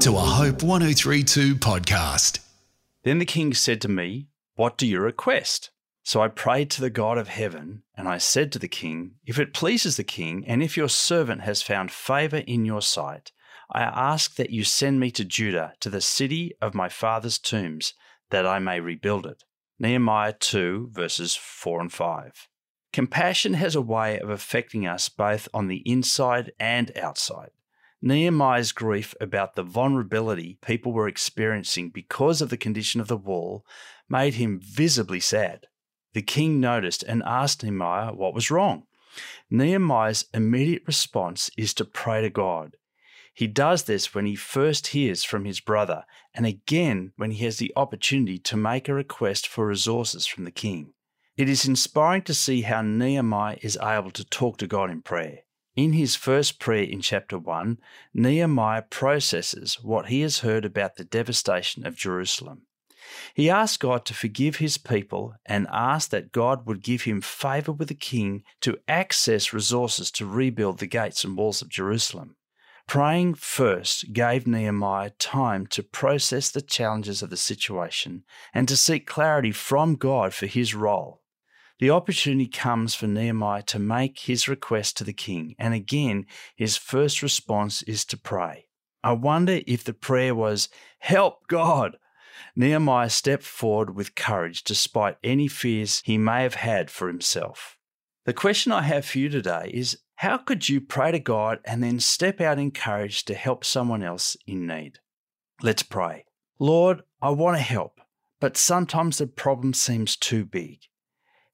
to a Hope 1032 podcast. Then the king said to me, What do you request? So I prayed to the God of heaven, and I said to the king, If it pleases the king, and if your servant has found favor in your sight, I ask that you send me to Judah, to the city of my father's tombs, that I may rebuild it. Nehemiah 2, verses 4 and 5. Compassion has a way of affecting us both on the inside and outside. Nehemiah's grief about the vulnerability people were experiencing because of the condition of the wall made him visibly sad. The king noticed and asked Nehemiah what was wrong. Nehemiah's immediate response is to pray to God. He does this when he first hears from his brother, and again when he has the opportunity to make a request for resources from the king. It is inspiring to see how Nehemiah is able to talk to God in prayer. In his first prayer in chapter 1, Nehemiah processes what he has heard about the devastation of Jerusalem. He asks God to forgive his people and asks that God would give him favor with the king to access resources to rebuild the gates and walls of Jerusalem. Praying first gave Nehemiah time to process the challenges of the situation and to seek clarity from God for his role. The opportunity comes for Nehemiah to make his request to the king, and again, his first response is to pray. I wonder if the prayer was, Help God! Nehemiah stepped forward with courage despite any fears he may have had for himself. The question I have for you today is how could you pray to God and then step out in courage to help someone else in need? Let's pray. Lord, I want to help, but sometimes the problem seems too big.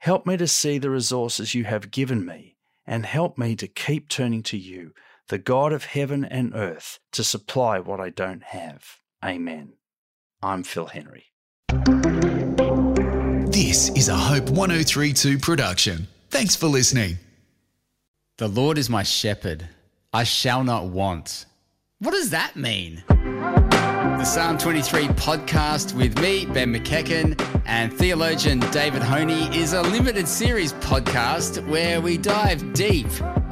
Help me to see the resources you have given me and help me to keep turning to you, the God of heaven and earth, to supply what I don't have. Amen. I'm Phil Henry. This is a Hope 1032 production. Thanks for listening. The Lord is my shepherd, I shall not want. What does that mean? The Psalm 23 podcast with me, Ben McEachen, and theologian David Höhne is a limited series podcast where we dive deep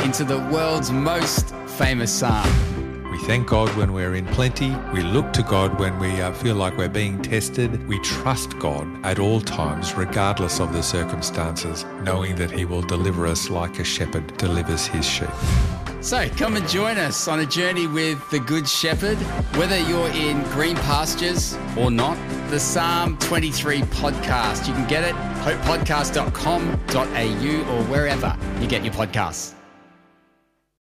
into the world's most famous psalm. We thank God when we're in plenty. We look to God when we uh, feel like we're being tested. We trust God at all times, regardless of the circumstances, knowing that He will deliver us like a shepherd delivers his sheep. So come and join us on a journey with the Good Shepherd, whether you're in green pastures or not. The Psalm 23 podcast. You can get it hopepodcast.com.au or wherever you get your podcasts.